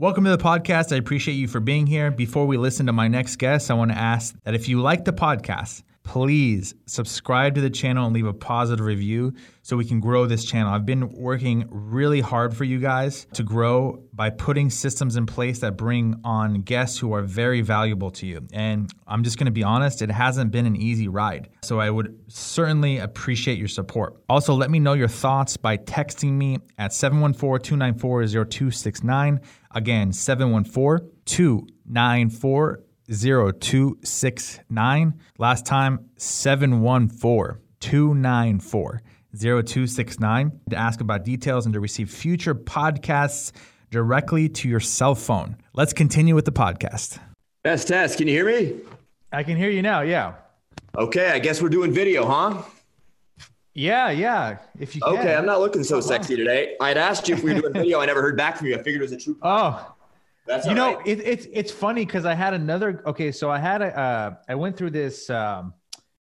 Welcome to the podcast. I appreciate you for being here. Before we listen to my next guest, I want to ask that if you like the podcast, please subscribe to the channel and leave a positive review so we can grow this channel. I've been working really hard for you guys to grow by putting systems in place that bring on guests who are very valuable to you. And I'm just going to be honest, it hasn't been an easy ride. So I would certainly appreciate your support. Also, let me know your thoughts by texting me at 714 294 0269. Again, 714 294 0269. Last time, 714 294 0269 to ask about details and to receive future podcasts directly to your cell phone. Let's continue with the podcast. Best test. Can you hear me? I can hear you now. Yeah. Okay. I guess we're doing video, huh? Yeah. Yeah. If you Okay. can. I'm not looking so sexy today. I'd asked you if we were doing a video. I never heard back from you. I figured it was a true. Oh, That's you know, right. it, it's it's funny because I had another. Okay, so I had a uh, I went through this um,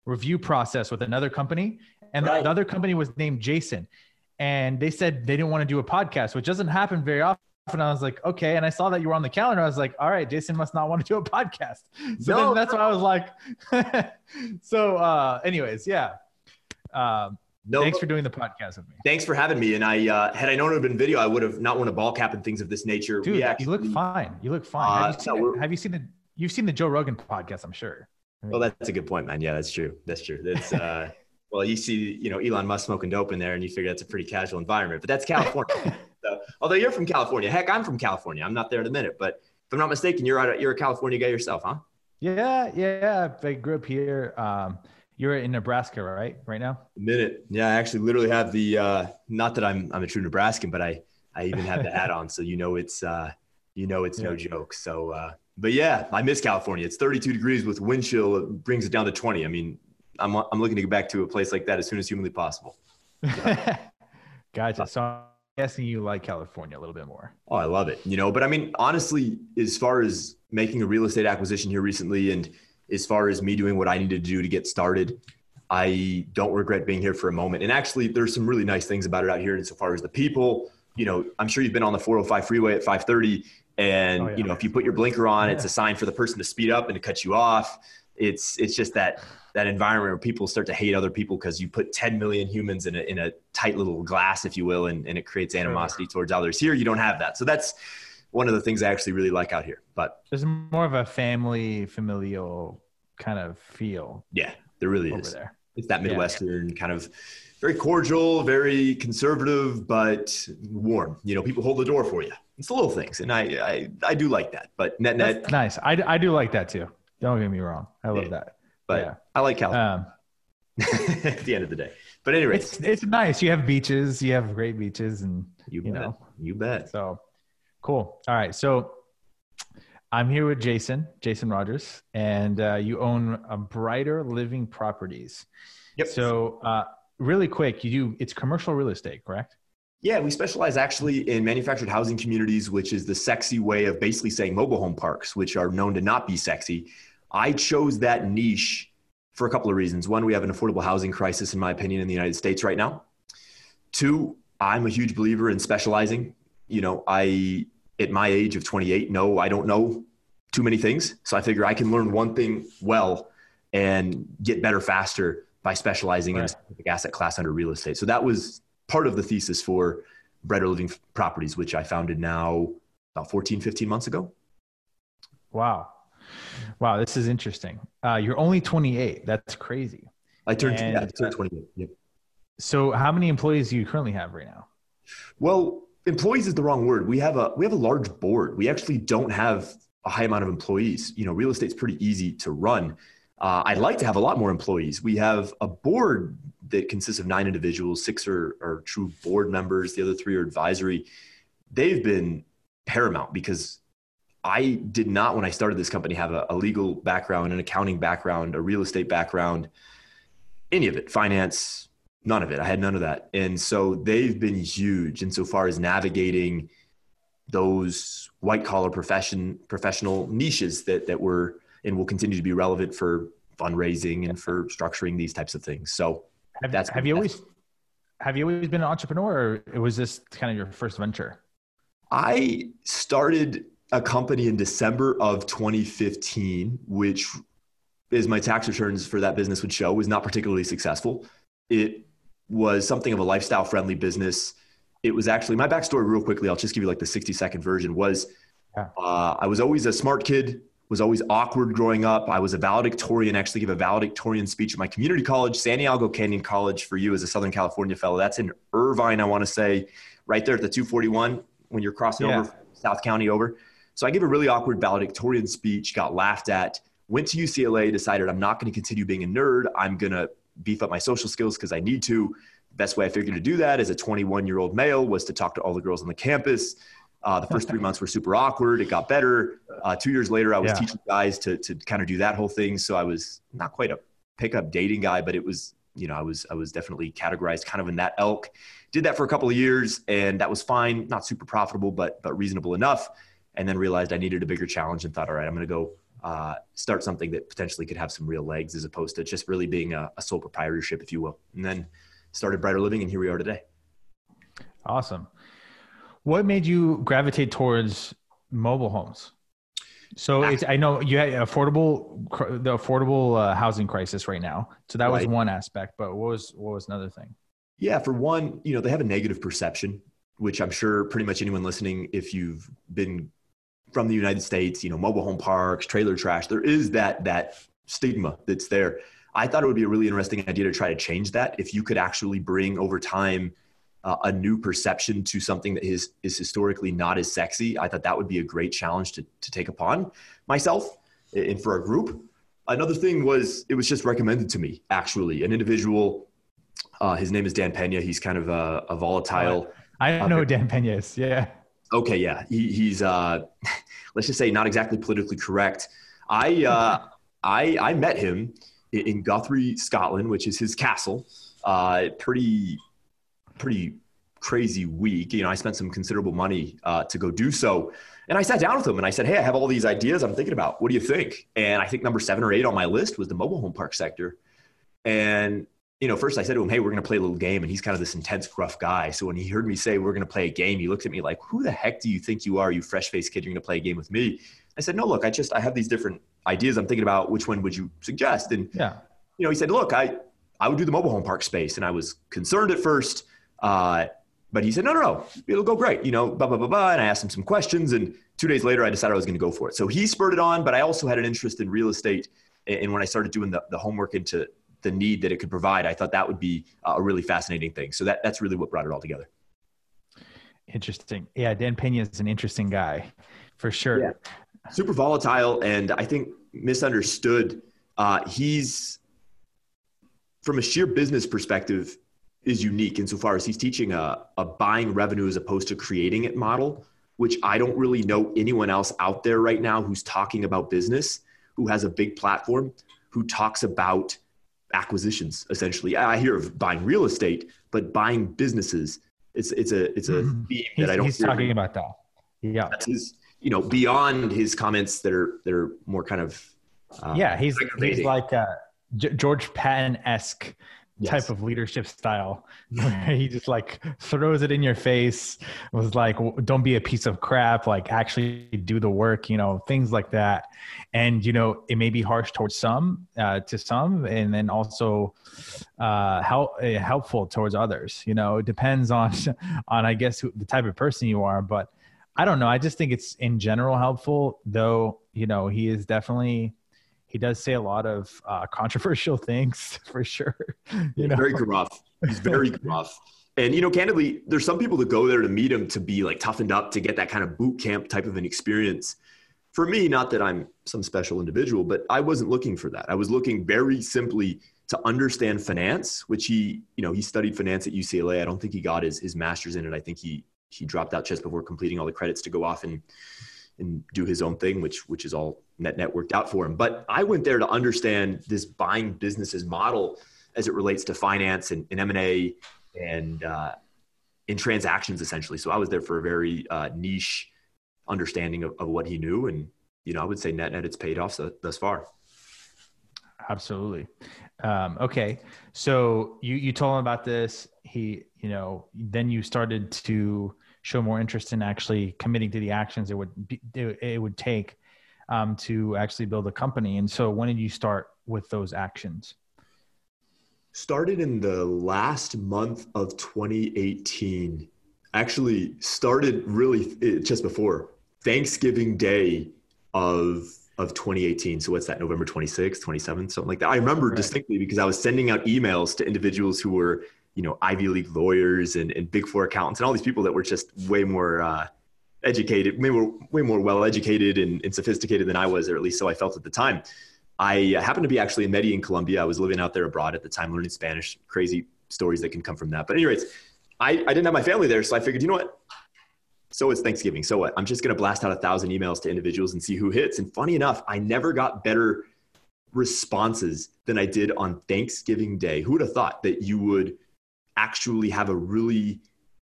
review process with another company, and the- Right. the other company was named Jason, and they said they didn't want to do a podcast, which doesn't happen very often. And I was like, okay, and I saw that you were on the calendar. I was like, all right, Jason must not want to do a podcast. So No, then that's why I was like, so. uh Anyways, yeah. Um, no. thanks for doing the podcast with me, thanks for having me. And I, uh, had I known it would have been video, I would have not worn a ball cap and things of this nature. dude. We you look fine. You look fine. Uh, have, you seen no, have you seen the You've seen the Joe Rogan podcast, I'm sure. Well, that's a good point, man. Yeah, that's true. That's true. That's uh, well, you see, you know, Elon Musk smoking dope in there, and you figure that's a pretty casual environment. But that's California. so, although you're from California, heck, I'm from California. I'm not there in a minute, but if I'm not mistaken, you're out, you're a California guy yourself, huh? Yeah, yeah. I grew up here. Um, you're in Nebraska, right? Right now. A minute. Yeah, I actually literally have the. Uh, not that I'm I'm a true Nebraskan, but I I even have the hat on, so you know it's uh, you know it's no joke. So, uh, but yeah, I miss California. It's 32 degrees with wind chill. It brings it down to 20. I mean, I'm I'm looking to get back to a place like that as soon as humanly possible. gotcha. So I'm guessing you like California a little bit more. Oh, I love it. You know, but I mean, honestly, as far as making a real estate acquisition here recently, and as far as me doing what I needed to do to get started, I don't regret being here for a moment. And actually, there's some really nice things about it out here, insofar as the people. You know, I'm sure you've been on the 405 freeway at 5:30, and Oh, yeah. you know, if you put your blinker on, it's a sign for the person to speed up and to cut you off. It's it's just that that environment where people start to hate other people because you put 10 million humans in a, in a tight little glass, if you will, and, and it creates animosity towards others. Here, you don't have that. So that's one of the things I actually really like out here. But There's more of a family, familial kind of feel yeah, there really over is. there. It's that Yeah. Midwestern kind of very cordial, very conservative, but warm. You know, people hold the door for you. It's the little things. And I, I, I do like that. But net, net, That's nice. I, I do like that too. Don't get me wrong. I love Yeah. that. but yeah. I like California Um, at the end of the day. But anyways, it's it's nice. You have beaches. You have great beaches, and you, you bet. know. You bet. So cool. All right. So I'm here with Jason, Jason Rogers, and uh, you own a Brighter Living Properties. Yep. So uh, really quick, you do it's commercial real estate, correct? Yeah, we specialize actually in manufactured housing communities, which is the sexy way of basically saying mobile home parks, which are known to not be sexy. I chose that niche for a couple of reasons. One, we have an affordable housing crisis, in my opinion, in the United States right now. Two, I'm a huge believer in specializing. You know, I, at my age of 28, no, I don't know too many things. So I figure I can learn one thing well and get better faster by specializing in a specific asset class under real estate. So that was part of the thesis for Brighter Living Properties, which I founded now about 14, 15 months ago. Wow. Wow, this is interesting. Uh, you're only 28. That's crazy. I turned, And- yeah, I turned 28. Yep. So how many employees do you currently have right now? Well, employees is the wrong word. We have a we have a large board. We actually don't have a high amount of employees. You know, real estate's pretty easy to run. Uh, I'd like to have a lot more employees. We have a board that consists of nine individuals. Six are, are true board members. The other three are advisory. They've been paramount because I did not, when I started this company, have a, a legal background, an accounting background, a real estate background, any of it, finance, none of it. I had none of that. And so they've been huge insofar as navigating those white collar profession professional niches that that were and will continue to be relevant for fundraising and for structuring these types of things. So Have, That's have you always have you always been an entrepreneur or was this kind of your first venture? I started a company in December of 2015, which, as my tax returns for that business would show, was not particularly successful. It was something of a lifestyle friendly business. It was actually my backstory, real quickly. I'll just give you like the 60 second version. Was yeah. uh, I was always a smart kid, was always awkward growing up. I was a valedictorian, actually give a valedictorian speech at my community college, Santiago Canyon College for you as a Southern California fellow. That's in Irvine, I want to say, right there at the 241 when you're crossing yeah. over South County over. So I gave a really awkward valedictorian speech, got laughed at, went to UCLA, decided I'm not going to continue being a nerd. I'm going to beef up my social skills because I need to. The best way I figured to do that as a 21 year old male was to talk to all the girls on the campus. Uh, the first three months were super awkward. It got better. Uh, two years later, I was yeah. teaching guys to, to kind of do that whole thing. So I was not quite a pickup dating guy, but it was, you know, I was, I was definitely categorized kind of in that elk. Did that for a couple of years and that was fine. Not super profitable, but, but reasonable enough and then realized I needed a bigger challenge and thought, all right, I'm going to go uh, start something that potentially could have some real legs as opposed to just really being a, a sole proprietorship, if you will. And then started Brighter Living, and here we are today. Awesome. What made you gravitate towards mobile homes? So it's, I know you had affordable, the affordable uh, housing crisis right now. So that right. was one aspect, but what was, what was another thing? Yeah. For one, you know, they have a negative perception, which I'm sure pretty much anyone listening, if you've been from the United States, you know, mobile home parks, trailer trash, there is that that stigma that's there. I thought it would be a really interesting idea to try to change that. If you could actually bring over time uh, a new perception to something that is is historically not as sexy, I thought that would be a great challenge to to take upon myself and for our group. Another thing was it was just recommended to me actually an individual. Uh, his name is Dan Pena. He's kind of a, a volatile. I know uh, Dan Pena is. Yeah. Okay, yeah, he, he's uh, let's just say not exactly politically correct. I uh, I I met him in Guthrie, Scotland, which is his castle. Uh, pretty pretty crazy week. You know, I spent some considerable money uh, to go do so. And I sat down with him and I said, Hey, I have all these ideas I'm thinking about. What do you think? And I think number seven or eight on my list was the mobile home park sector. And you know, first I said to him, Hey, we're going to play a little game. And he's kind of this intense, gruff guy. So when he heard me say, We're going to play a game, he looked at me like, Who the heck do you think you are, you fresh faced kid? You're going to play a game with me. I said, No, look, I just, I have these different ideas I'm thinking about. Which one would you suggest? And, yeah. you know, he said, Look, I, I would do the mobile home park space. And I was concerned at first. Uh, but he said, no, no, no, it'll go great. You know, blah, blah, blah, blah. And I asked him some questions. And two days later, I decided I was going to go for it. So he spurred it on, but I also had an interest in real estate. And when I started doing the, the homework into the need that it could provide, I thought that would be a really fascinating thing. So that, that's really what brought it all together. Interesting. Yeah, Dan Pena is an interesting guy for sure. Yeah. Super volatile and I think misunderstood. Uh, he's, from a sheer business perspective, is unique insofar as he's teaching a, a buying revenue as opposed to creating it model, which I don't really know anyone else out there right now who's talking about business, who has a big platform, who talks about acquisitions essentially. I hear of buying real estate but buying businesses it's it's a it's a mm-hmm. theme that i don't he's talking about that. Yeah. That's his you know beyond his comments that are that are more kind of uh, yeah he's he's like a george patton-esque yes. type of leadership style. Where he just like throws it in your face was like don't be a piece of crap like actually do the work you know things like that. And you know it may be harsh towards some uh, to some and then also uh, help, uh, helpful towards others you know? It depends on on i guess the type of person you are but i don't know i just think it's in general helpful though you know he is definitely he does say a lot of uh, controversial things for sure. You know? Very gruff. He's very gruff. And you know, candidly, there's some people that go there to meet him to be like toughened up to get that kind of boot camp type of an experience. For me, not that I'm some special individual, but I wasn't looking for that. I was looking very simply to understand finance, which he, you know, he studied finance at UCLA. I don't think he got his his master's in it. I think he he dropped out just before completing all the credits to go off and and do his own thing, which which is all net net worked out for him. But I went there to understand this buying businesses model as it relates to finance and, and M&A and uh, in transactions essentially. So I was there for a very uh, niche understanding of, of, what he knew. And, you know, I would say net net it's paid off so, thus far. Absolutely. Um, okay. So you, you told him about this. He, you know, then you started to show more interest in actually committing to the actions it would be, it would take um, to actually build a company. And so, when did you start with those actions? Started in the last month of 2018. Actually, started really eh, just before Thanksgiving Day of of 2018. So what's that? November 26th, 27th, something like that. I remember right. distinctly because I was sending out emails to individuals who were, you know, Ivy League lawyers and, and Big Four accountants and all these people that were just way more uh, educated, way more, way more well educated and, and, sophisticated than I was, or at least so I felt at the time. I uh, happened to be actually in Medellin, Colombia. I was living out there abroad at the time, learning Spanish. Crazy stories that can come from that. But anyways, I, I didn't have my family there, so I figured, you know what? So it's Thanksgiving. So what? I'm just going to blast out a thousand emails to individuals and see who hits. And funny enough, I never got better responses than I did on Thanksgiving Day. Who would have thought that you would actually have a really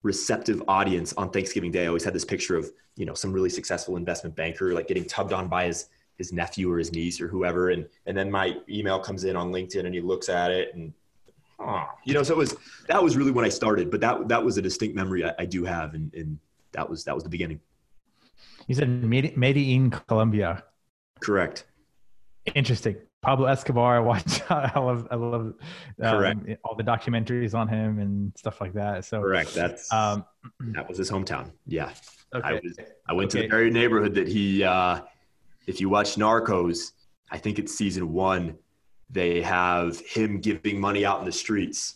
receptive audience on Thanksgiving Day. I always had this picture of, you know, some really successful investment banker like getting tubbed on by his his nephew or his niece or whoever. And and then my email comes in on LinkedIn and he looks at it and oh, you know, so it was that was really when I started. But that that was a distinct memory I, I do have and, and that was that was the beginning. You said Medellin, Colombia. Correct. Interesting. Pablo Escobar. I watch. I love. I love um, all the documentaries on him and stuff like that. So correct. That's um, that was his hometown. Yeah. Okay. I was. I went okay. to the very neighborhood that he. Uh, if you watch Narcos, I think it's season one. They have him giving money out in the streets,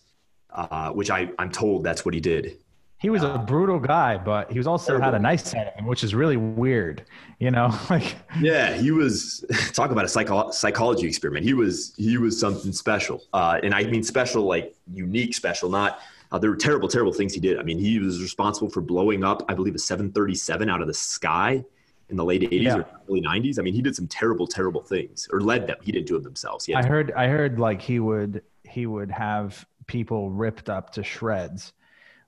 uh, which I I'm told that's what he did. He was a brutal guy, but he was also had a nice side of him, which is really weird. You know, like yeah, he was talk about a psycho- psychology experiment. He was he was something special, uh, and I mean special like unique special. Not uh, there were terrible terrible things he did. I mean, he was responsible for blowing up, I believe, a 737 out of the sky in the late 80s yeah. or early 90s. I mean, he did some terrible terrible things, or led them. He didn't do them themselves. I heard I heard like he would he would have people ripped up to shreds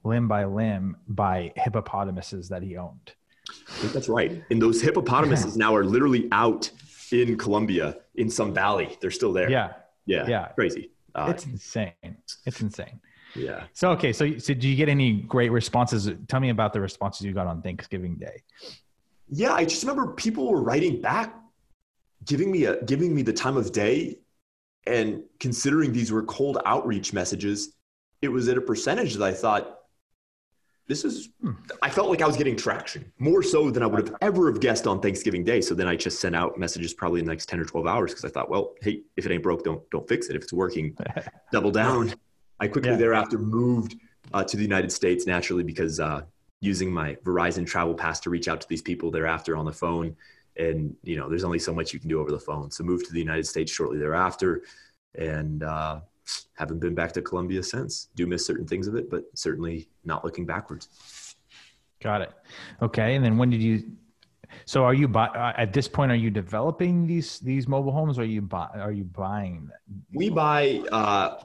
limb by limb by hippopotamuses that he owned. that's right. And those hippopotamuses now are literally out in Colombia in some valley. They're still there. Yeah. Yeah. Yeah. Crazy. Uh, it's insane. It's insane. Yeah. So okay, so so did you get any great responses? Tell me about the responses you got on Thanksgiving Day. Yeah, I just remember people were writing back, giving me a giving me the time of day, and considering these were cold outreach messages, it was at a percentage that I thought this is i felt like i was getting traction more so than i would have ever have guessed on thanksgiving day. So then i just sent out messages probably in the next 10 or 12 hours because i thought well hey if it ain't broke don't don't fix it. If it's working double down. I quickly yeah. thereafter moved uh, to the united states naturally because uh, using my verizon travel pass to reach out to these people thereafter on the phone. And you know there's only so much you can do over the phone. So moved to the united states shortly thereafter. And uh, haven't been back to Colombia since. Do miss certain things of it, but certainly not looking backwards. Got it. Okay, and then when did you? So are you buy, uh, at this point? Are you developing these these mobile homes? Or are you buy, Are you buying? We buy. Uh,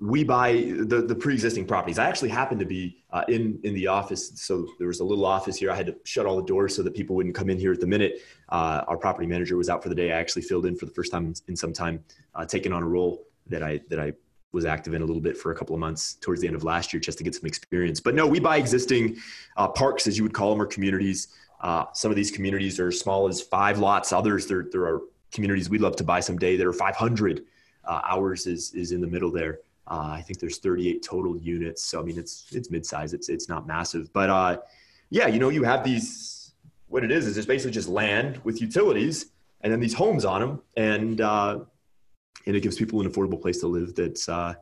we buy the, the pre-existing properties. I actually happened to be uh, in in the office, so there was a little office here. I had to shut all the doors so that people wouldn't come in here at the minute. Uh, our property manager was out for the day. I actually filled in for the first time in some time, uh, taking on a role that I that I was active in a little bit for a couple of months towards the end of last year just to get some experience. But no, we buy existing uh, parks, as you would call them, or communities. Uh, some of these communities are as small as five lots. Others, there, there are communities we'd love to buy someday that are 500. Uh, ours is, is in the middle there. Uh, I think there's 38 total units. So, I mean, it's, it's mid-size. It's, it's not massive. But uh, yeah, you know, you have these, what it is, is it's basically just land with utilities and then these homes on them. And, uh, and it gives people an affordable place to live that's uh,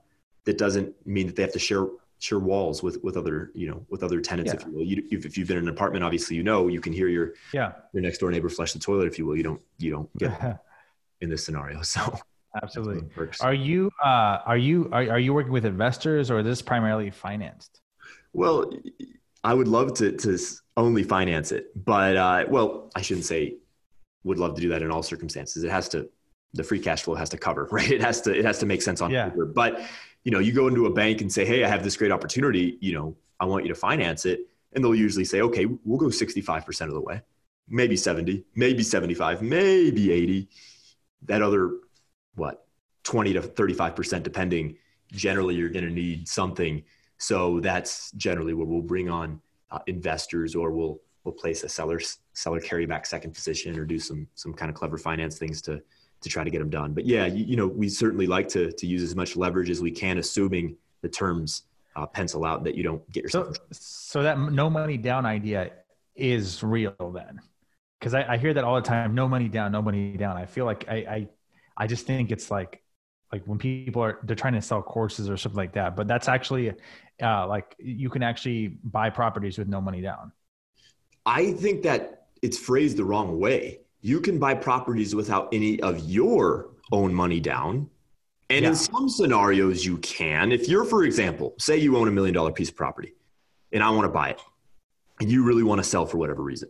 that doesn't mean that they have to share share walls with with other you know with other tenants yeah. if you will. You, if you've been in an apartment obviously you know you can hear your yeah. your next door neighbor flush the toilet if you will. You don't you don't get in this scenario so. Absolutely. Are you uh are you are, are you working with investors or is this primarily financed? Well i would love to to only finance it but uh well i shouldn't say would love to do that in all circumstances. It has to the free cash flow has to cover, right? It has to it has to make sense on yeah. paper. But you know, you go into a bank and say, "Hey, I have this great opportunity. You know, I want you to finance it," and they'll usually say, "Okay, we'll go sixty five percent of the way, maybe seventy, maybe seventy five, maybe eighty. That other what twenty to thirty five percent, depending. Generally, you're going to need something. So that's generally what we'll bring on uh, investors, or we'll we'll place a seller seller carryback second position or do some some kind of clever finance things to to try to get them done. But yeah, you, you know, we certainly like to to use as much leverage as we can, assuming the terms uh, pencil out that you don't get yourself. So, so that no money down idea is real then, because I, I, hear that all the time. No money down, no money down. I feel like I, I I just think it's like like when people are they're trying to sell courses or something like that. But that's actually uh, like you can actually buy properties with no money down. I think that it's phrased the wrong way. You can buy properties without any of your own money down. And yeah. in some scenarios, you can. If you're, for example, say you own a million dollar piece of property and I want to buy it and you really want to sell for whatever reason.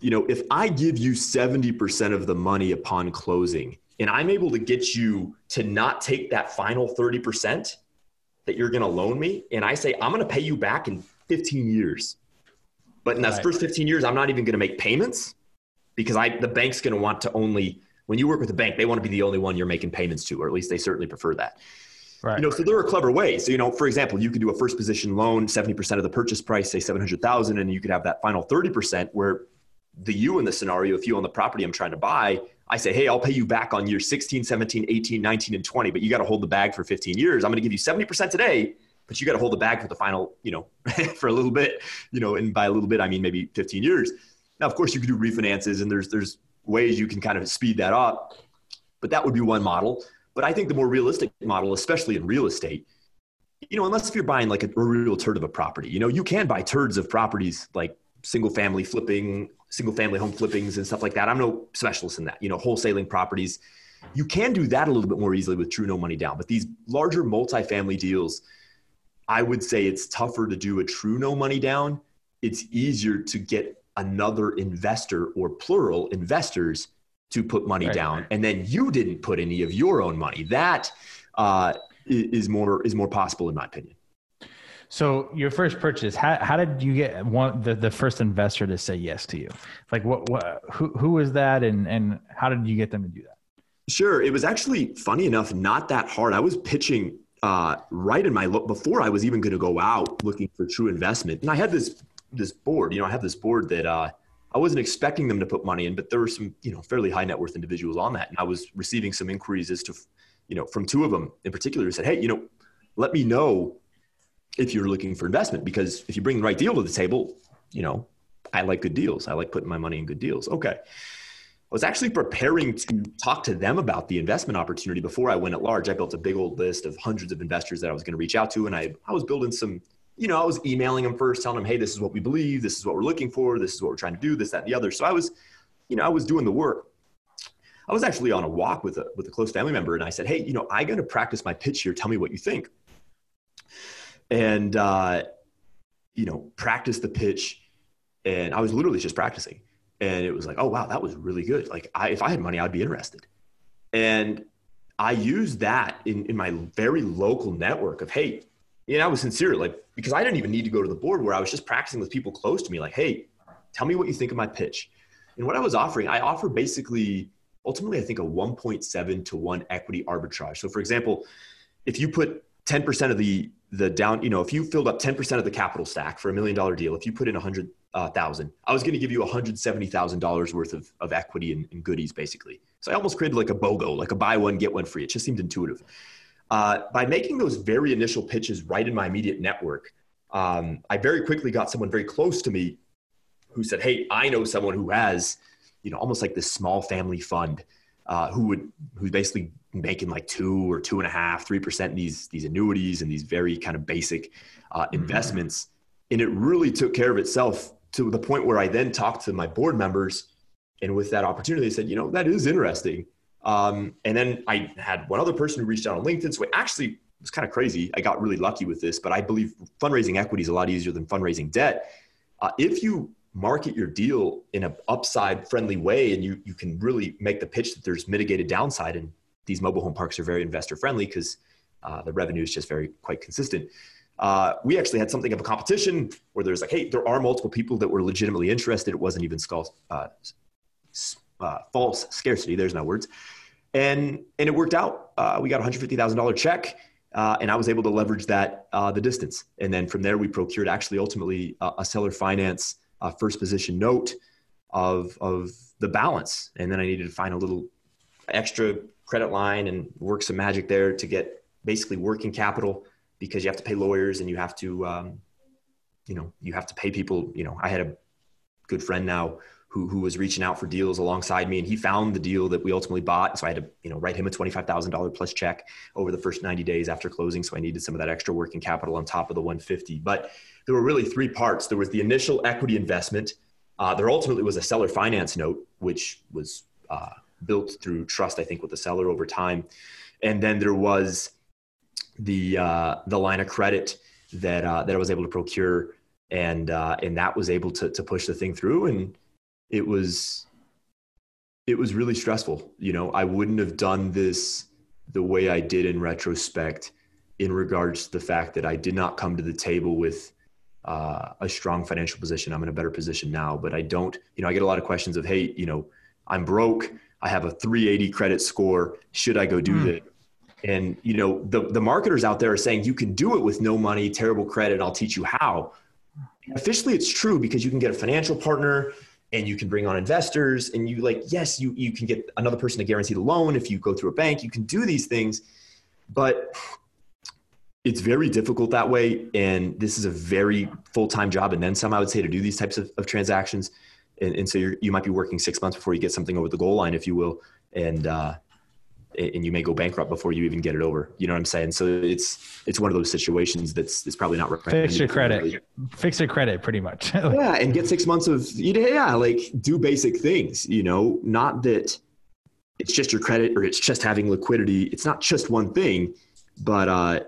You know, if I give you 70% of the money upon closing and I'm able to get you to not take that final 30% that you're going to loan me, and I say, I'm going to pay you back in 15 years. But in those right. first 15 years, I'm not even going to make payments because I, the bank's going to want to only, when you work with the bank, they want to be the only one you're making payments to, or at least they certainly prefer that. Right. You know, so there are clever ways. So, you know, for example, you could do a first position loan, 70% of the purchase price, say 700,000, and you could have that final 30% where the you in the scenario, if you own the property I'm trying to buy, I say, hey, I'll pay you back on year 16, 17, 18, 19, and 20, but you got to hold the bag for 15 years. I'm going to give you 70% today, but you got to hold the bag for the final, you know, for a little bit, you know, and by a little bit, I mean maybe 15 years. Now, of course, you can do refinances and there's, there's ways you can kind of speed that up, but that would be one model. But I think the more realistic model, especially in real estate, you know, unless if you're buying like a, a real turd of a property, you know, you can buy turds of properties like single family flipping, single family home flippings and stuff like that. I'm no specialist in that, you know, wholesaling properties. You can do that a little bit more easily with true no money down. But these larger multifamily deals, I would say it's tougher to do a true no money down. It's easier to get another investor or plural investors to put money right. down. And then you didn't put any of your own money. That uh, is more is more possible in my opinion. So your first purchase, how, how did you get one the, the first investor to say yes to you? Like what, what who who was that and and how did you get them to do that? Sure, it was actually funny enough not that hard. I was pitching uh, right in my look before I was even going to go out looking for true investment, and I had this this board. You know, I have this board that uh, I wasn't expecting them to put money in, but there were some you know fairly high net worth individuals on that, and I was receiving some inquiries as to you know from two of them in particular who said, hey, you know, let me know if you're looking for investment because if you bring the right deal to the table, you know, I like good deals. I like putting my money in good deals. Okay. I was actually preparing to talk to them about the investment opportunity before I went at large. I built a big old list of hundreds of investors that I was going to reach out to. And I, I was building some, you know, I was emailing them first, telling them, hey, this is what we believe. This is what we're looking for. This is what we're trying to do, this, that, and the other. So I was, you know, I was doing the work. I was actually on a walk with a, with a close family member and I said, hey, you know, I got to practice my pitch here. Tell me what you think and uh, you know practice the pitch and i was literally just practicing and it was like oh wow that was really good like I, if i had money i'd be interested and i used that in, in my very local network of hey and i was sincere like because i didn't even need to go to the board where i was just practicing with people close to me like hey tell me what you think of my pitch and what i was offering i offer basically ultimately i think a 1.7 to 1 equity arbitrage so for example if you put 10% of the the down, you know, if you filled up 10% of the capital stack for a million dollar deal, if you put in a hundred uh, I was going to give you $170,000 worth of, of equity and, and, goodies basically. So I almost created like a BOGO, like a buy one, get one free. It just seemed intuitive. Uh, by making those very initial pitches right in my immediate network, um, I very quickly got someone very close to me who said, Hey, I know someone who has, you know, almost like this small family fund uh, who would, who's basically making like two or two and a half, three percent in these these annuities and these very kind of basic uh, mm-hmm. investments, and it really took care of itself to the point where I then talked to my board members, and with that opportunity, they said, you know, that is interesting. Um, and then I had one other person who reached out on LinkedIn. So it actually was kind of crazy. I got really lucky with this, but I believe fundraising equity is a lot easier than fundraising debt. Uh, if you market your deal in an upside friendly way and you, you can really make the pitch that there's mitigated downside and these mobile home parks are very investor friendly because uh, the revenue is just very quite consistent. Uh, we actually had something of a competition where there's like, hey, there are multiple people that were legitimately interested. It wasn't even skull, uh, false scarcity. There's no words, and and it worked out. Uh, we got a hundred fifty thousand dollar check. Uh, and I was able to leverage that uh, the distance. And then from there, we procured actually ultimately uh, a seller finance uh, first position note of of the balance. And then I needed to find a little extra credit line and work some magic there to get basically working capital because you have to pay lawyers and you have to um, you know you have to pay people. You know, I had a good friend now who, who was reaching out for deals alongside me and he found the deal that we ultimately bought. So I had to, you know, write him a $25,000 plus check over the first 90 days after closing. So I needed some of that extra working capital on top of the 150. But there were really three parts. There was the initial equity investment. Uh, there ultimately was a seller finance note, which was uh, built through trust, I think, with the seller over time. And then there was the, uh, the line of credit that, uh, that I was able to procure and, uh, and that was able to, to push the thing through. And, it was it was really stressful. You know, I wouldn't have done this the way I did in retrospect in regards to the fact that I did not come to the table with uh, a strong financial position. I'm in a better position now, but I don't, you know, I get a lot of questions of, hey, you know, I'm broke. I have a 380 credit score. Should I go do mm. that? And, you know, the, the marketers out there are saying you can do it with no money, terrible credit. I'll teach you how. Officially, it's true because you can get a financial partner and you can bring on investors and you like yes you you can get another person to guarantee the loan. If you go through a bank you can do these things but it's very difficult that way. And this is a very full-time job and then some i would say to do these types of, of transactions. And, and so you might be working six months before you get something over the goal line if you will. And uh, and you may go bankrupt before you even get it over. You know what I'm saying? So it's it's one of those situations that's it's probably not recommended. Fix your credit. Fix your credit, pretty much. yeah, and get six months of yeah, like do basic things. You know, not that it's just your credit or it's just having liquidity. It's not just one thing, but uh,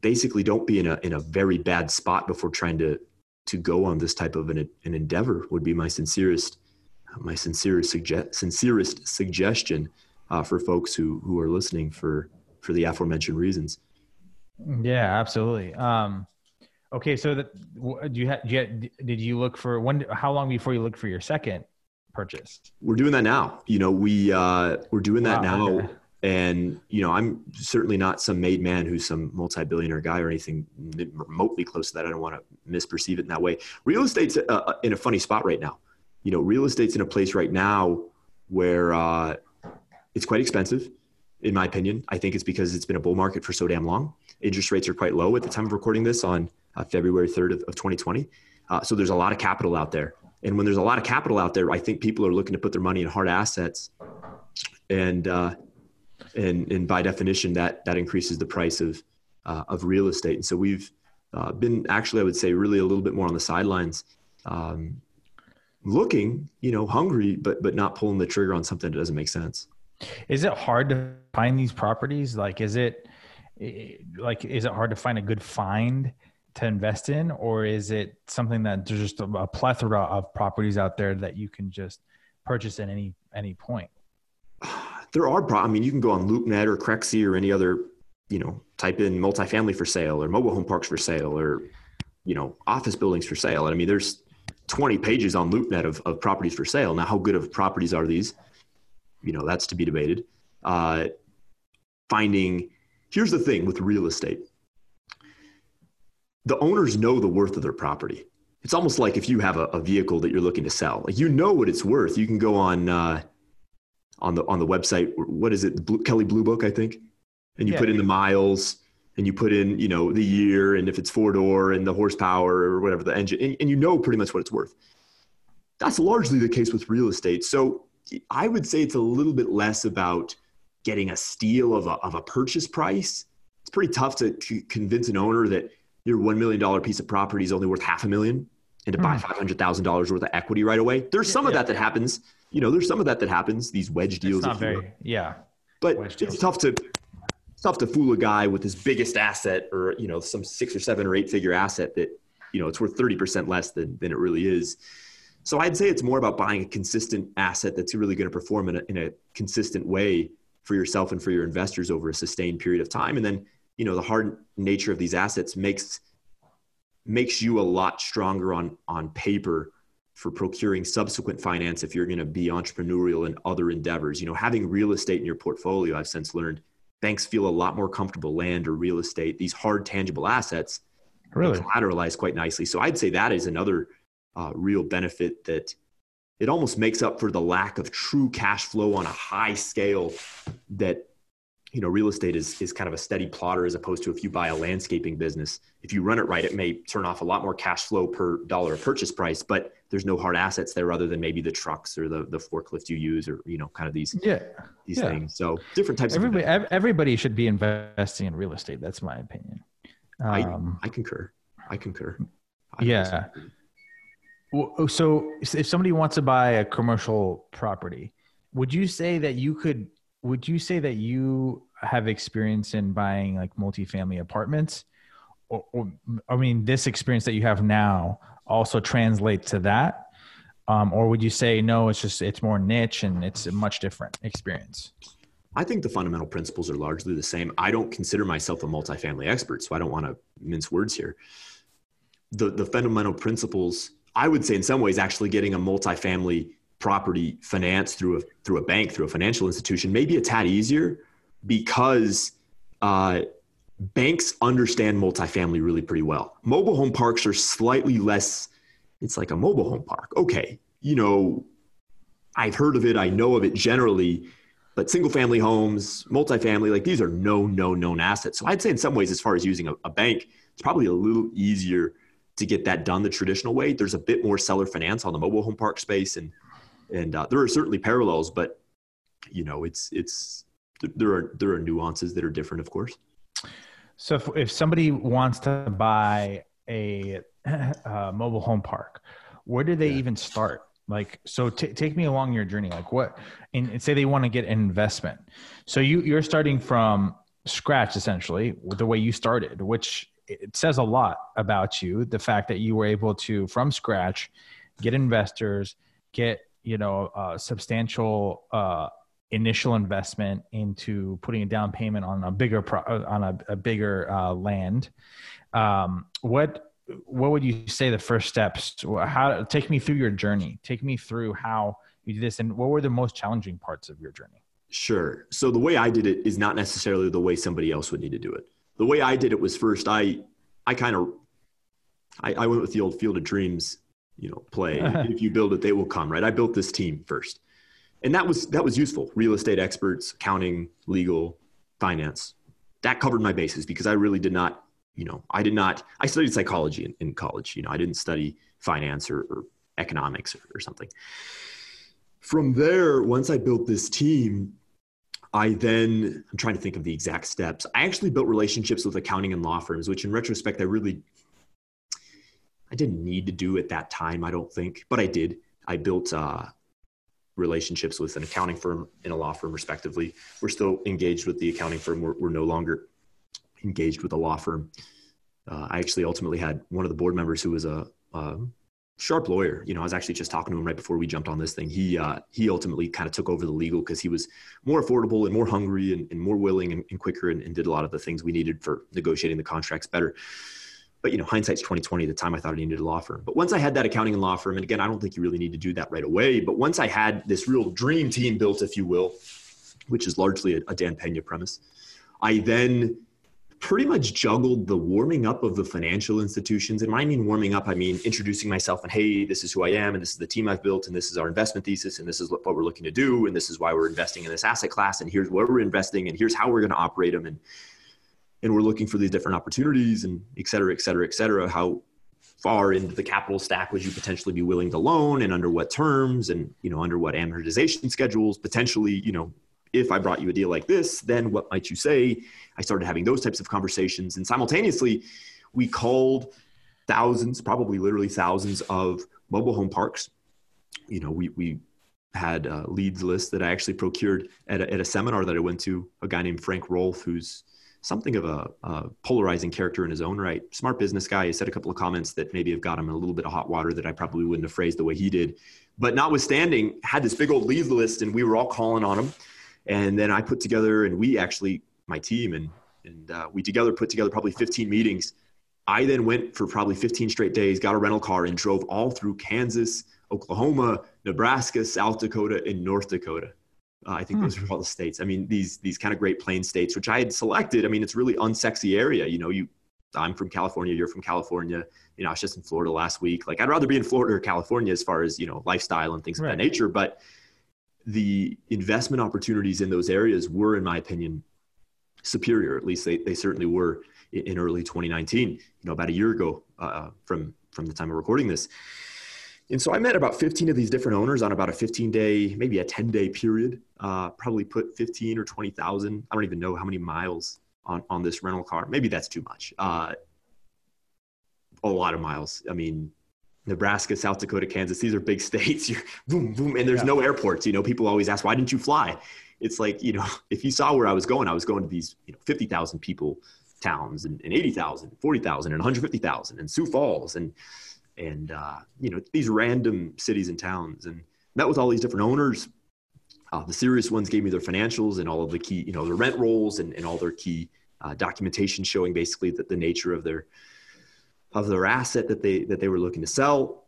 basically, don't be in a in a very bad spot before trying to to go on this type of an an endeavor. Would be my sincerest my sincerest suggest sincerest suggestion uh, for folks who who are listening for for the aforementioned reasons. Yeah, absolutely. Um, okay, so that do you, ha, do you did you look for when? How long before you look for your second purchase? We're doing that now. You know, we uh, we're doing that wow, now. Okay. And you know, I'm certainly not some made man who's some multi-billionaire guy or anything remotely close to that. I don't want to misperceive it in that way. Real estate's uh, uh, in a funny spot right now. You know, real estate's in a place right now where uh, it's quite expensive, in my opinion. I think it's because it's been a bull market for so damn long. Interest rates are quite low at the time of recording this on uh, February 3rd of, of 2020. Uh, so there's a lot of capital out there. And when there's a lot of capital out there, I think people are looking to put their money in hard assets. And, uh, and, and by definition, that, that increases the price of, uh, of real estate. And so we've uh, been actually, I would say, really a little bit more on the sidelines. Um, looking, you know, hungry, but but not pulling the trigger on something that doesn't make sense. Is it hard to find these properties? Like, is it like is it hard to find a good find to invest in, or is it something that there's just a, a plethora of properties out there that you can just purchase at any any point? There are. Pro- I mean, you can go on LoopNet or Crexi or any other, you know, type in multifamily for sale or mobile home parks for sale or, you know, office buildings for sale. And I mean, there's 20 pages on LoopNet of, of properties for sale. Now, how good of properties are these? You know that's to be debated. Uh, finding here's the thing with real estate: the owners know the worth of their property. It's almost like if you have a, a vehicle that you're looking to sell, like you know what it's worth. You can go on uh, on the on the website. What is it? Blue, Kelley Blue Book, I think, and you yeah. put in the miles and you put in you know the year and if it's four door and the horsepower or whatever the engine and, and you know pretty much what it's worth that's largely the case with real estate so I would say it's a little bit less about getting a steal of a, of a purchase price. It's pretty tough to, to convince an owner that your $1 million piece of property is only worth half a million and to mm. buy hmm. $500,000 worth of equity right away. There's some yeah. of that that happens. You know, there's some of that that happens, these wedge deals. It's not very, yeah. But it's tough to, it's tough to fool a guy with his biggest asset or, you know, some six or seven or eight figure asset that, you know, it's worth 30% less than, than it really is. So I'd say it's more about buying a consistent asset that's really going to perform in a, in a consistent way for yourself and for your investors over a sustained period of time. And then, you know, the hard nature of these assets makes makes you a lot stronger on on paper for procuring subsequent finance if you're going to be entrepreneurial in other endeavors. You know, having real estate in your portfolio, I've since learned, banks feel a lot more comfortable land or real estate, these hard tangible assets really collateralize quite nicely. So I'd say that is another uh, real benefit that it almost makes up for the lack of true cash flow on a high scale that you know real estate is is kind of a steady plotter as opposed to if you buy a landscaping business. If you run it right it may turn off a lot more cash flow per dollar of purchase price but there's no hard assets there other than maybe the trucks or the the forklift you use or you know kind of these yeah. these yeah. things. So different types everybody, of everybody should be investing in real estate. That's my opinion. Um, I, I concur. I concur. I yeah. well, so if somebody wants to buy a commercial property would you say that you could would you say that you have experience in buying like multifamily apartments? Or, or, i mean this experience that you have now also translates to that. Um, or would you say no it's just it's more niche and it's a much different experience? I think the fundamental principles are largely the same. I don't consider myself a multifamily expert so i don't want to mince words here. The, the fundamental principles i would say in some ways actually getting a multifamily property financed through a through a bank through a financial institution may be a tad easier because uh, banks understand multifamily really pretty well. Mobile home parks are slightly less. It's like a mobile home park. Okay, you know, I've heard of it. I know of it generally, but single family homes, multifamily, like these are no, no known assets. So I'd say in some ways, as far as using a, a bank, it's probably a little easier to get that done the traditional way. There's a bit more seller finance on the mobile home park space, and and uh, there are certainly parallels, but you know, it's it's there are there are nuances that are different, of course. So if if somebody wants to buy a uh, mobile home park, where do they yeah. even start? Like, so t- take me along your journey. Like, what? And, and say they want to get an investment. So you you're starting from scratch essentially with the way you started, which it says a lot about you. The fact that you were able to from scratch get investors, get you know substantial uh, initial investment into putting a down payment on a bigger pro, uh, on a, a bigger uh, land. Um, what what would you say the first steps? How take me through your journey? Take me through how you did this, and what were the most challenging parts of your journey? Sure. So the way I did it is not necessarily the way somebody else would need to do it. The way I did it was first I I kind of I, I went with the old Field of Dreams, you know, play. if you build it, they will come. Right. I built this team first and that was that was useful real estate experts accounting legal finance that covered my bases because i really did not you know i did not i studied psychology in, in college you know i didn't study finance or, or economics or, or something from there once i built this team i then i'm trying to think of the exact steps i actually built relationships with accounting and law firms which in retrospect i really i didn't need to do at that time i don't think but i did i built uh, relationships with an accounting firm and a law firm, respectively. We're still engaged with the accounting firm. We're, we're no longer engaged with a law firm. Uh, I actually ultimately had one of the board members who was a, a, sharp lawyer. You know, I was actually just talking to him right before we jumped on this thing. He uh, he ultimately kind of took over the legal because he was more affordable and more hungry and, and more willing and, and quicker and, and, did a lot of the things we needed for negotiating the contracts better but you know hindsight's 2020 at the time i thought i needed a law firm but once i had that accounting and law firm and again i don't think you really need to do that right away but once i had this real dream team built if you will which is largely a, a dan pena premise i then pretty much juggled the warming up of the financial institutions and when i mean warming up i mean introducing myself and hey this is who i am and this is the team i've built and this is our investment thesis and this is what we're looking to do and this is why we're investing in this asset class and here's where we're investing and here's how we're going to operate them and and we're looking for these different opportunities and et cetera, et cetera, et cetera. How far into the capital stack would you potentially be willing to loan and under what terms and, you know, under what amortization schedules potentially, you know, if I brought you a deal like this, then what might you say? I started having those types of conversations and simultaneously we called thousands, probably literally thousands of mobile home parks. You know, we, we had a leads list that I actually procured at a, at a seminar that I went to, a guy named Frank Rolfe, who's something of a, a, polarizing character in his own right. Smart business guy. He said a couple of comments that maybe have got him in a little bit of hot water that I probably wouldn't have phrased the way he did. But notwithstanding, had this big old leads list, and we were all calling on him. And then I put together, and we actually, my team, and and uh, we together put together probably 15 meetings. I then went for probably 15 straight days, got a rental car, and drove all through Kansas, Oklahoma, Nebraska, South Dakota, and North Dakota Uh, I think hmm. those are all the states. I mean, these these kind of Great Plains states, which I had selected. I mean, it's really unsexy area. You know, you I'm from California, you're from California. You know, I was just in Florida last week. Like, I'd rather be in Florida or California as far as you know lifestyle and things right. of that nature. But the investment opportunities in those areas were, in my opinion, superior. At least they they certainly were in early 2019. You know, about a year ago uh, from from the time of recording this. And so I met about 15 of these different owners on about a 15 day, maybe a 10 day period. Uh, probably put 15 or 20,000. I don't even know how many miles on, on this rental car. Maybe that's too much. Uh, a lot of miles. I mean, Nebraska, South Dakota, Kansas, these are big states. You're boom, boom, and there's yeah. no airports. You know, people always ask, why didn't you fly? It's like, you know, if you saw where I was going, I was going to these, you know, 50,000 people towns and, and 80,000, 40,000 and 150,000 and Sioux Falls and, and uh, you know these random cities and towns and met with all these different owners uh, the serious ones gave me their financials and all of the key you know the rent rolls and, and all their key uh, documentation showing basically that the nature of their of their asset that they that they were looking to sell.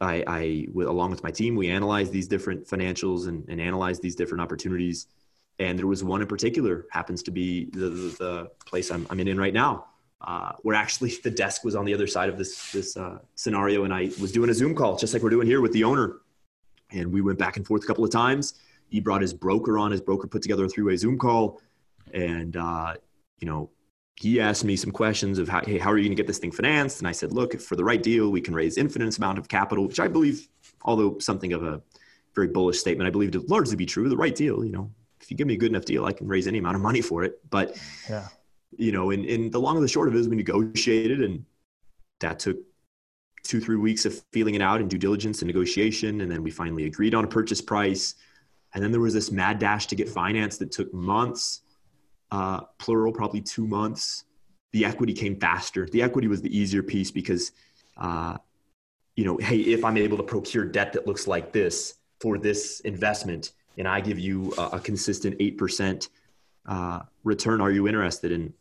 I, I along with my team we analyzed these different financials and, and analyzed these different opportunities. And there was one in particular happens to be the, the, the place I'm, I'm in right now uh, where actually the desk was on the other side of this this uh, scenario, and I was doing a Zoom call just like we're doing here with the owner, and we went back and forth a couple of times. He brought his broker on. His broker put together a three way Zoom call, and uh, you know he asked me some questions of how, hey, how are you going to get this thing financed? And I said, look, for the right deal, we can raise infinite amount of capital, which I believe, although something of a very bullish statement, I believe to largely be true. The right deal, you know, if you give me a good enough deal, I can raise any amount of money for it. But yeah you know, and, and the long and the short of it is we negotiated and that took two, three weeks of feeling it out and due diligence and negotiation. And then we finally agreed on a purchase price. And then there was this mad dash to get financed that took months, uh, plural, probably two months. The equity came faster. The equity was the easier piece because, uh, you know, hey, if I'm able to procure debt that looks like this for this investment, and I give you a, a consistent 8% uh, return, are you interested in?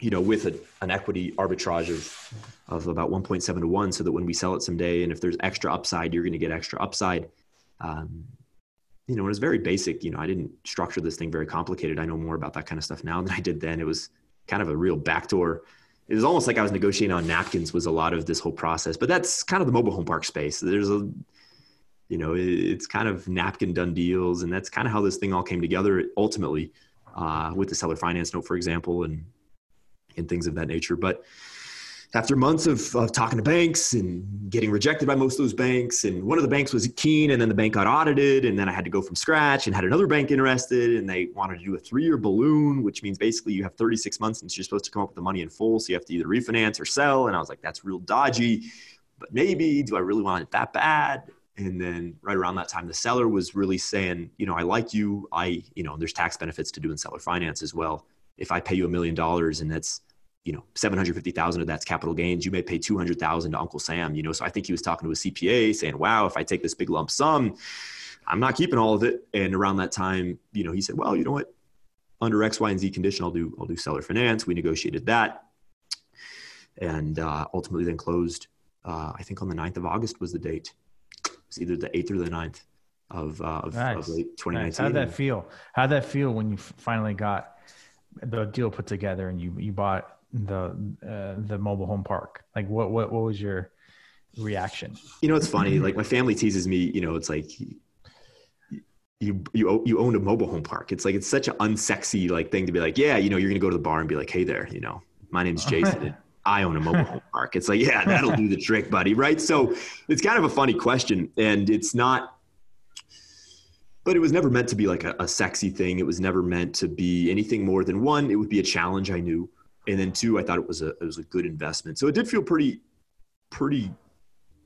you know, with a, an equity arbitrage of, of about 1.7 to 1, so that when we sell it someday, and if there's extra upside, you're going to get extra upside. Um, you know, it was very basic. You know, I didn't structure this thing very complicated. I know more about that kind of stuff now than I did then. It was kind of a real backdoor. It was almost like I was negotiating on napkins. Was a lot of this whole process, but that's kind of the mobile home park space. There's a, you know, it's kind of napkin done deals, and that's kind of how this thing all came together ultimately, uh, with the seller finance note, for example, and and things of that nature. But after months of, of talking to banks and getting rejected by most of those banks, and one of the banks was keen, and then the bank got audited, and then I had to go from scratch and had another bank interested, and they wanted to do a three year balloon, which means basically you have 36 months and you're supposed to come up with the money in full. So you have to either refinance or sell. And I was like, that's real dodgy, but maybe do I really want it that bad? And then right around that time, the seller was really saying, you know, I like you. I, you know, there's tax benefits to doing seller finance as well if I pay you a million dollars and that's you know 750,000 of that's capital gains. You may pay 200,000 to Uncle Sam you know? So I think he was talking to a CPA saying wow if I take this big lump sum I'm not keeping all of it. And around that time you know he said well you know what? Under X Y and Z condition I'll do I'll do seller finance. We negotiated that. And uh, ultimately then closed uh, I think on the 9th of August was the date. It was either the 8th or the 9th of, uh, of, nice. of late 2019 nice. how'd that feel? How'd that feel when you finally got the deal put together and you you bought the uh, the mobile home park? Like, what what what was your reaction? You know, it's funny. like my family teases me. You know, it's like you you you own a mobile home park. It's like it's such an unsexy like thing to be like, yeah, you know, you're gonna go to the bar and be like, hey there, you know, my name's Jason. I own a mobile home park. It's like, yeah, that'll do the trick, buddy. Right. So it's kind of a funny question. And it's not but it was never meant to be like a, a, sexy thing. It was never meant to be anything more than one. It would be a challenge I knew, and then two, I thought it was a it was a good investment. So it did feel pretty, pretty,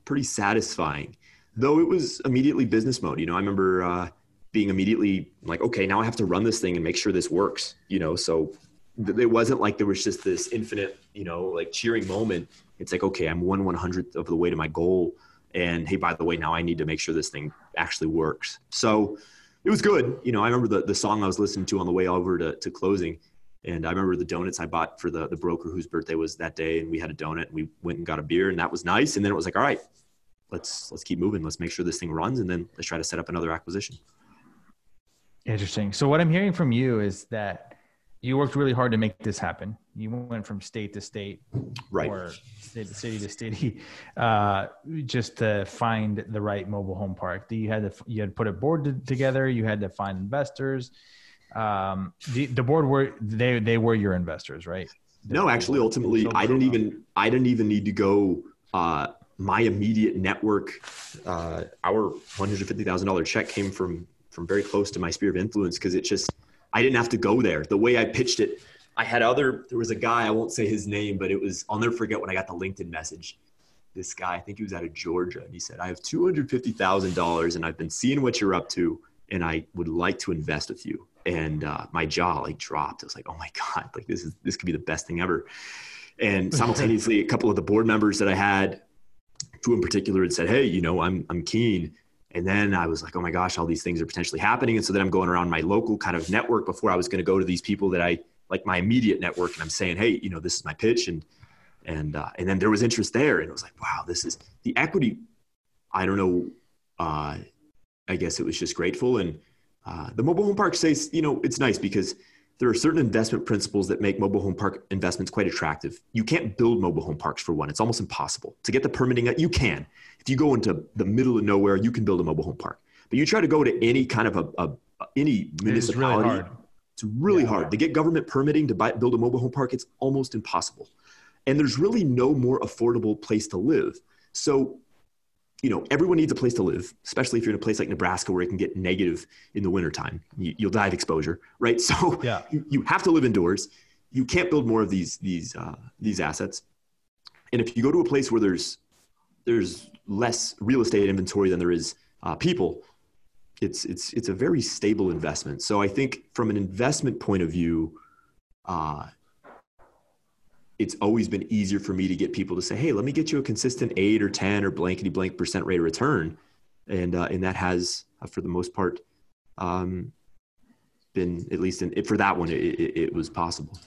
pretty satisfying. Though it was immediately business mode. You know, I remember uh, being immediately like, okay, now I have to run this thing and make sure this works. You know, so th- it wasn't like there was just this infinite, you know, like cheering moment. It's like, okay, I'm one one hundredth of the way to my goal and hey by the way now i need to make sure this thing actually works so it was good you know i remember the, the song i was listening to on the way over to, to closing and i remember the donuts i bought for the, the broker whose birthday was that day and we had a donut and we went and got a beer and that was nice and then it was like all right let's let's keep moving let's make sure this thing runs and then let's try to set up another acquisition Interesting. So what I'm hearing from you is that you worked really hard to make this happen. You went from state to state, right, or city to city to city, uh, just to find the right mobile home park. You had to you had to put a board together. You had to find investors. Um, the, the board were they they were your investors, right? no, actually, ultimately, I didn't even I didn't even need to go. Uh, my immediate network, uh, our one hundred fifty thousand dollar check came from from very close to my sphere of influence because it just I didn't have to go there. The way I pitched it, I had other. There was a guy I won't say his name, but it was I'll never forget when I got the LinkedIn message. This guy, I think he was out of Georgia, and he said, "I have two hundred fifty thousand dollars, and I've been seeing what you're up to, and I would like to invest with you." And uh, my jaw like dropped. I was like, "Oh my god! Like this is this could be the best thing ever." And simultaneously, a couple of the board members that I had, two in particular, had said, "Hey, you know, I'm I'm keen." And then I was like, oh my gosh, all these things are potentially happening. And so then I'm going around my local kind of network before I was going to go to these people that I like my immediate network. And I'm saying, hey, you know, this is my pitch. And, and, uh, and then there was interest there. And it was like, wow, this is the equity. I don't know. Uh, I guess it was just grateful. And uh, the mobile home park says, you know, it's nice because there are certain investment principles that make mobile home park investments quite attractive. You can't build mobile home parks for one. It's almost impossible. To get the permitting, you can. If you go into the middle of nowhere, you can build a mobile home park. But you try to go to any kind of a, a any municipality, it's really hard, it's really yeah. hard. To get government permitting to buy, build a mobile home park, it's almost impossible. And there's really no more affordable place to live. So you know, everyone needs a place to live, especially if you're in a place like Nebraska where it can get negative in the wintertime. You, will die of exposure, right? So yeah. you, you have to live indoors. You can't build more of these these uh, these assets. And if you go to a place where there's there's less real estate inventory than there is uh, people, it's it's it's a very stable investment. So I think from an investment point of view, uh, it's always been easier for me to get people to say, "Hey, let me get you a consistent eight or ten or blankety blank percent rate of return," and uh, and that has, uh, for the most part, um, been at least in, for that one, it, it, it, was possible.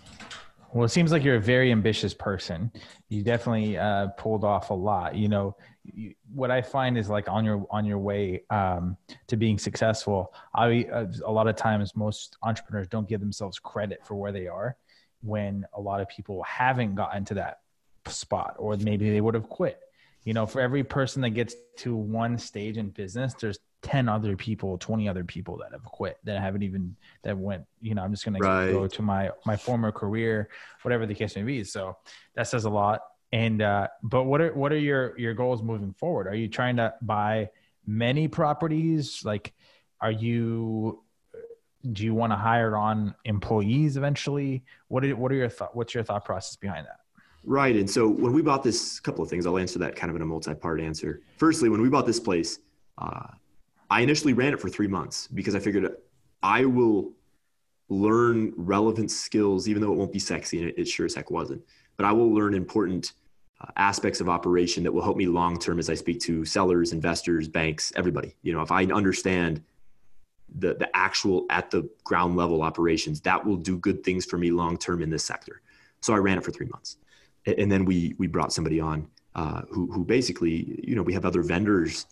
Well, it seems like you're a very ambitious person. You definitely uh, pulled off a lot. You know, you, what I find is like on your on your way um, to being successful. I uh, a lot of times most entrepreneurs don't give themselves credit for where they are when a lot of people haven't gotten to that spot or maybe they would have quit. You know for every person that gets to one stage in business there's 10 other people 20 other people that have quit that haven't even that went you know i'm just right. to go to my my former career whatever the case may be. So that says a lot. And uh but what are what are your your goals moving forward? Are you trying to buy many properties? Like are you do you want to hire on employees eventually? What are, what are your thought? What's your thought process behind that? Right. And so when we bought this, couple of things, I'll answer that kind of in a multi-part answer. Firstly, when we bought this place, uh, I initially ran it for three months because I figured I will learn relevant skills, even though it won't be sexy, and it, it sure as heck wasn't. But I will learn important uh, aspects of operation that will help me long term as I speak to sellers, investors, banks, everybody. You know, if I understand the the actual at the ground level operations that will do good things for me long term in this sector so i ran it for three months and then we we brought somebody on uh, who who basically you know we have other vendors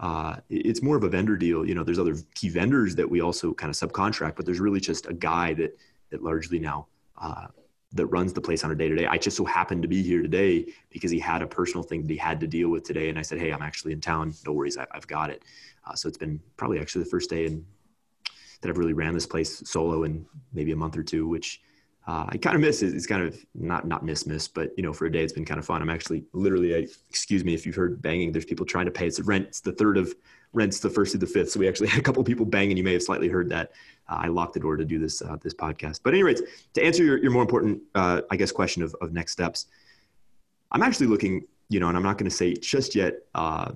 uh, it's more of a vendor deal you know there's other key vendors that we also kind of subcontract but there's really just a guy that that largely now uh, that runs the place on a day to day. I just so happened to be here today because he had a personal thing that he had to deal with today. And I said, Hey, I'm actually in town. No worries. I, have got it. Uh, so it's been probably actually the first day in that I've really ran this place solo in maybe a month or two, which uh, I kind of miss. It's kind of not not miss miss, but you know, for a day it's been kind of fun. I'm actually literally, I, excuse me if you've heard banging. There's people trying to pay. It's rent. It's the third of rents, the first through the fifth. So we actually had a couple people banging. You may have slightly heard that. Uh, I locked the door to do this uh, this podcast. But anyways, to answer your, your more important, uh, I guess, question of, of next steps, I'm actually looking. You know, and I'm not going to say just yet uh,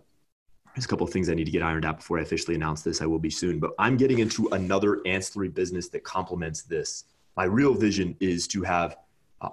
there's a couple of things I need to get ironed out before I officially announce this. I will be soon, but I'm getting into another ancillary business that complements this. My real vision is to have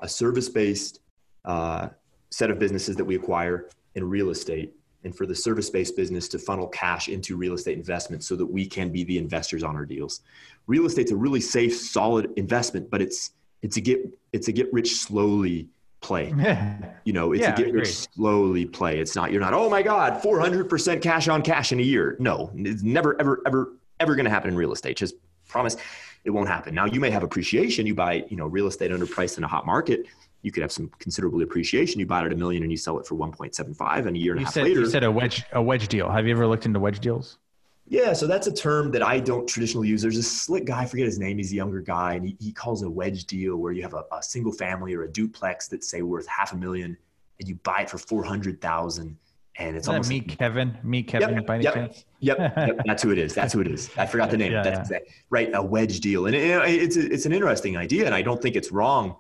a service based uh, set of businesses that we acquire in real estate. And for the service based business to funnel cash into real estate investments so that we can be the investors on our deals. Real estate's a really safe, solid investment, but it's it's a get it's a get rich slowly play. you know, it's yeah, a get rich slowly play. It's not, you're not, oh my God, 400% cash on cash in a year. No, it's never, ever, ever, ever going to happen in real estate. Just promise it won't happen. Now you may have appreciation. You buy, you know, real estate underpriced in a hot market. You could have some considerable appreciation. You buy it at a million and you sell it for 1.75 and a year and you a half said, later. You said a wedge, a wedge deal. Have you ever looked into wedge deals? Yeah, so that's a term that I don't traditionally use. There's a slick guy, I forget his name, he's a younger guy, and he, he calls a wedge deal where you have a, a single family or a duplex that's say worth half a million and you buy it for 400,000 and it's Isn't almost meet like, Kevin, me, Kevin Yep, by any yep. chance? Yep, yep, that's who it is. That's who it is. I forgot the name. Yeah, that's yeah. exact- right. A wedge deal, and it, it's it's an interesting idea, and I don't think it's wrong.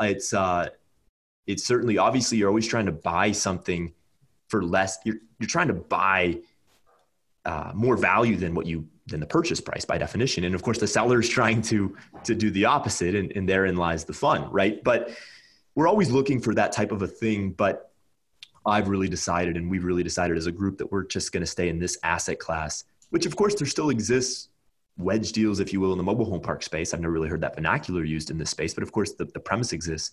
It's uh, it's certainly obviously you're always trying to buy something for less. You're you're trying to buy uh, more value than what you than the purchase price by definition, and of course the seller is trying to to do the opposite, and, and therein lies the fun, right? But we're always looking for that type of a thing, but I've really decided, and we've really decided as a group that we're just going to stay in this asset class, which of course there still exists wedge deals, if you will, in the mobile home park space. I've never really heard that vernacular used in this space, but of course the, the premise exists.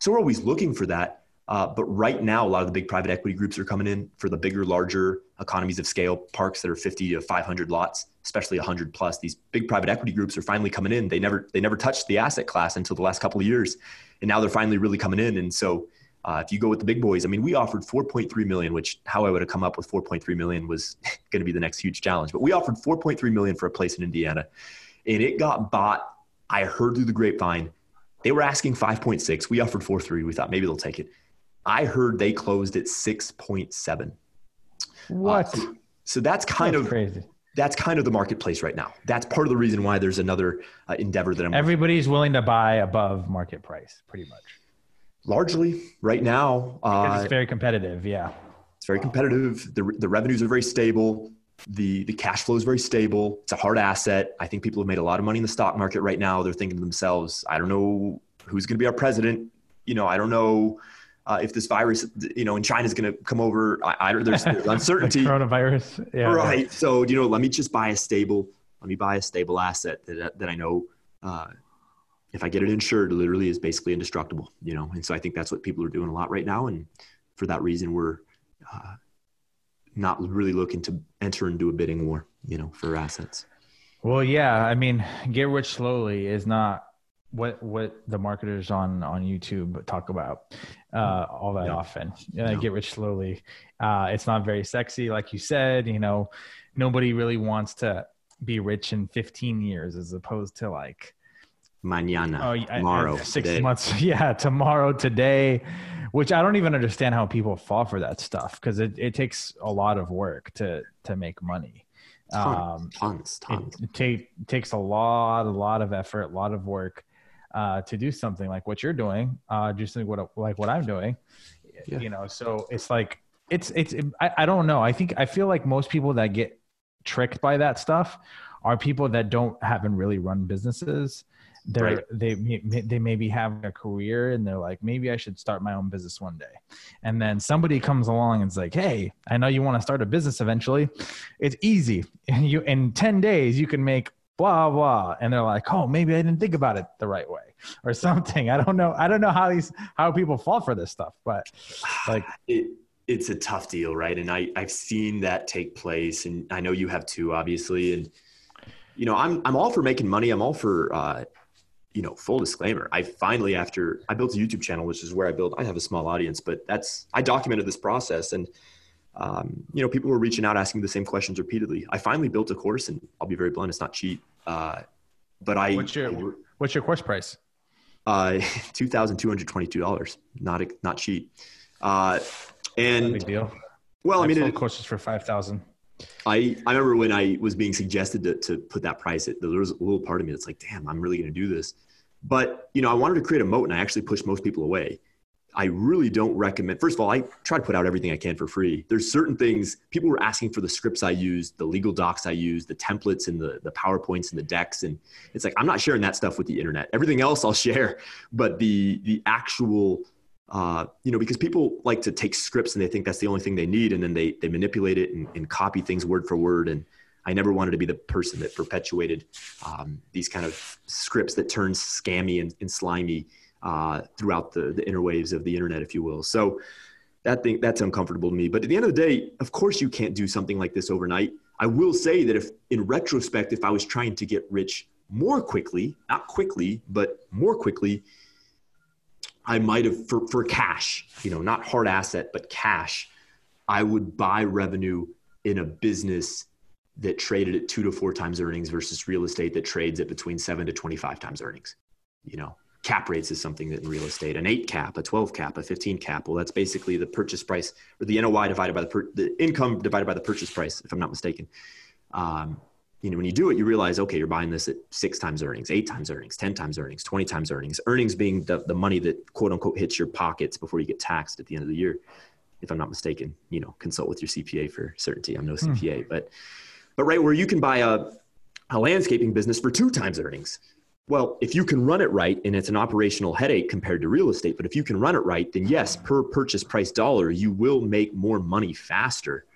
So we're always looking for that. Uh, but right now, a lot of the big private equity groups are coming in for the bigger, larger economies of scale parks that are 50 to 500 lots, especially 100 plus. These big private equity groups are finally coming in. They never they never touched the asset class until the last couple of years, and now they're finally really coming in. And so, uh, if you go with the big boys, I mean, we offered 4.3 million, which how I would have come up with 4.3 million was going to be the next huge challenge. But we offered 4.3 million for a place in Indiana, and it got bought. I heard through the grapevine they were asking 5.6. We offered 4.3. We thought maybe they'll take it. I heard they closed at 6.7. What? Uh, so, that's kind That's of crazy. that's kind of the marketplace right now. That's part of the reason why there's another uh, endeavor that I'm Everybody's willing to buy above market price, pretty much. largely right now. Because Uh, it's very competitive. Yeah. it's very competitive. The, the revenues are very stable. The, the cash flow is very stable. It's a hard asset. I think people have made a lot of money in the stock market right now. They're thinking to themselves, I don't know who's going to be our president. You know, I don't know uh, if this virus, you know, in China is going to come over. I, I, there's, there's uncertainty. The coronavirus. Yeah. right. So, you know, let me just buy a stable, let me buy a stable asset that, that I know, uh, if I get it insured, literally is basically indestructible, you know? And so I think that's what people are doing a lot right now. And for that reason, we're, uh, not really looking to enter into a bidding war, you know, for assets. Well, yeah. I mean, get rich slowly is not what what the marketers on on YouTube talk about uh, all that No. often. No. Get rich slowly. Uh, it's not very sexy, like you said. You know, nobody really wants to be rich in 15 years, as opposed to like Mañana, oh, I- I- tomorrow, six today. months. Yeah, tomorrow, today. Which I don't even understand how people fall for that stuff because it, it takes a lot of work to to make money. Tons, Um, tons, tons. it, it take, takes a lot, a lot of effort, a lot of work uh, to do something like what you're doing, uh, just like what like what I'm doing. Yeah. You know, so it's like it's it's I, I don't know. I think I feel like most people that get tricked by that stuff are people that don't haven't really run businesses. They're Right. they may- they maybe have a career and they're like maybe I should start my own business one day, and then somebody comes along and's like, hey, I know you want to start a business eventually. It's easy, and you in ten days you can make blah blah, and they're like, oh, maybe I didn't think about it the right way or something. I don't know. I don't know how these how people fall for this stuff, but like it, it's a tough deal, right? And I, I've seen that take place, and I know you have too, obviously. And you know, I'm I'm all for making money. I'm all for uh, you know, full disclaimer. I finally, after I built a YouTube channel, which is where I build. I have a small audience, but that's I documented this process, and um, you know, people were reaching out asking the same questions repeatedly. I finally built a course, and I'll be very blunt, it's not cheap. Uh, but I, What's your- what's your course price? uh, two thousand two hundred twenty-two dollars. Not not cheap. Uh, and big deal. well, I I've mean, it, courses for five thousand. I I remember when I was being suggested to to put that price. It, there was a little part of me that's like, damn, I'm really going to do this. But you know, I wanted to create a moat, and I actually pushed most people away. I really don't recommend. First of all, I try to put out everything I can for free. There's certain things people were asking for the scripts I use, the legal docs I use, the templates and the the powerpoints and the decks, and it's like I'm not sharing that stuff with the internet. Everything else I'll share, but the the actual uh, you know, because people like to take scripts and they think that's the only thing they need, and then they they manipulate it and, and copy things word for word. And I never wanted to be the person that perpetuated um, these kind of scripts that turn scammy and, and slimy uh, throughout the the interwaves of the internet, if you will. So that thing that's uncomfortable to me. But at the end of the day, of course, you can't do something like this overnight. I will say that if, in retrospect, if I was trying to get rich more quickly, not quickly, but more quickly, I might have for, for cash, you know, not hard asset, but cash, I would buy revenue in a business that traded at two to four times earnings versus real estate that trades at between seven to 25 times earnings. You know, cap rates is something that in real estate, an eight cap, a 12 cap, a 15 cap. Well, that's basically the purchase price or the NOI divided by the, per, the income divided by the purchase price, if I'm not mistaken. Um, you know, when you do it, you realize, okay, you're buying this at six times earnings, eight times earnings, 10 times earnings, 20 times earnings, earnings being the, the money that quote unquote hits your pockets before you get taxed at the end of the year. If I'm not mistaken, you know, consult with your CPA for certainty. I'm no hmm. CPA, but, but right where you can buy a, a landscaping business for two times earnings. Well, if you can run it right and it's an operational headache compared to real estate, but if you can run it right, then yes, per purchase price dollar, you will make more money faster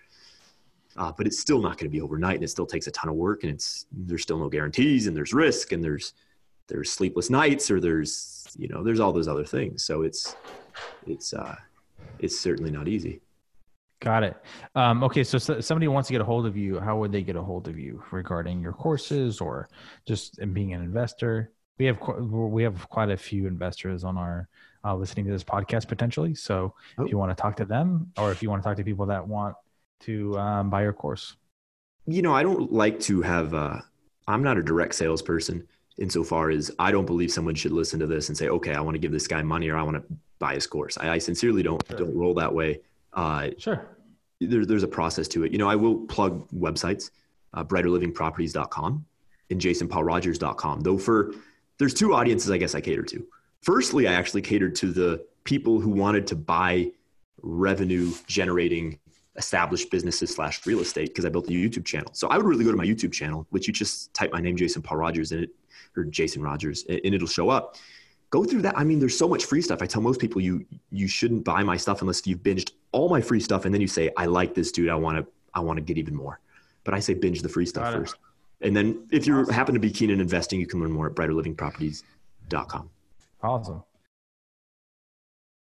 uh, but it's still not going to be overnight, and it still takes a ton of work, and it's there's still no guarantees, and there's risk, and there's there's sleepless nights, or there's you know there's all those other things. So it's it's uh, it's certainly not easy. Got it. Um, okay, so, so somebody wants to get a hold of you. How would they get a hold of you regarding your courses or just being an investor? We have we have quite a few investors on our uh, listening to this podcast potentially. So oh. if you want to talk to them, or if you want to talk to people that want to um, buy your course? You know, I don't like to have, uh, I'm not a direct salesperson insofar as I don't believe someone should listen to this and say, okay, I want to give this guy money or I want to buy his course. I, I sincerely don't, sure. don't roll that way. Uh, sure. There, there's a process to it. You know, I will plug websites, uh, brighterlivingproperties.com and jasonpaulrogers.com. Though for, there's two audiences I guess I cater to. Firstly, I actually catered to the people who wanted to buy revenue generating established businesses slash real estate because I built a YouTube channel. So I would really go to my YouTube channel, which you just type my name, Jason Paul Rogers, in it, or Jason Rogers, and it'll show up. Go through that. I mean, there's so much free stuff. I tell most people you you shouldn't buy my stuff unless you've binged all my free stuff, and then you say, I like this dude. I want to I want to get even more. But I say binge the free stuff first. And then if you awesome. happen to be keen in investing, you can learn more at brighterlivingproperties.com. Awesome.